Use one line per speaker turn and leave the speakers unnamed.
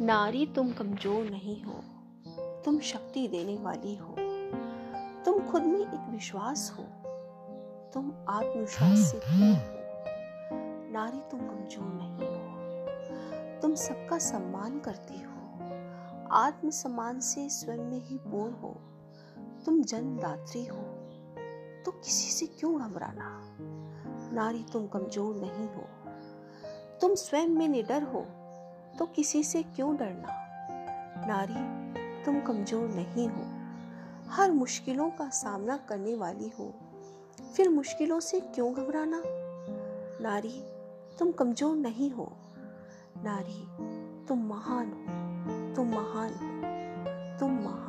नारी तुम कमज़ोर नहीं हो, तुम शक्ति देने वाली हो, तुम खुद में एक विश्वास हो, तुम आत्मविश्वास से हो। नारी तुम कमज़ोर नहीं हो, तुम सबका सम्मान करती हो आत्म सम्मान से स्वयं में ही पूर्ण हो, तुम जन्मदात्री हो तो किसी से क्यों घबराना? नारी तुम कमज़ोर नहीं हो, तुम स्वयं में निडर हो तो किसी से क्यों डरना? नारी, तुम कमज़ोर नहीं हो। हर मुश्किलों का सामना करने वाली हो। फिर मुश्किलों से क्यों घबराना? नारी, तुम कमज़ोर नहीं हो। नारी, तुम महान हो। तुम महान हो। तुम महान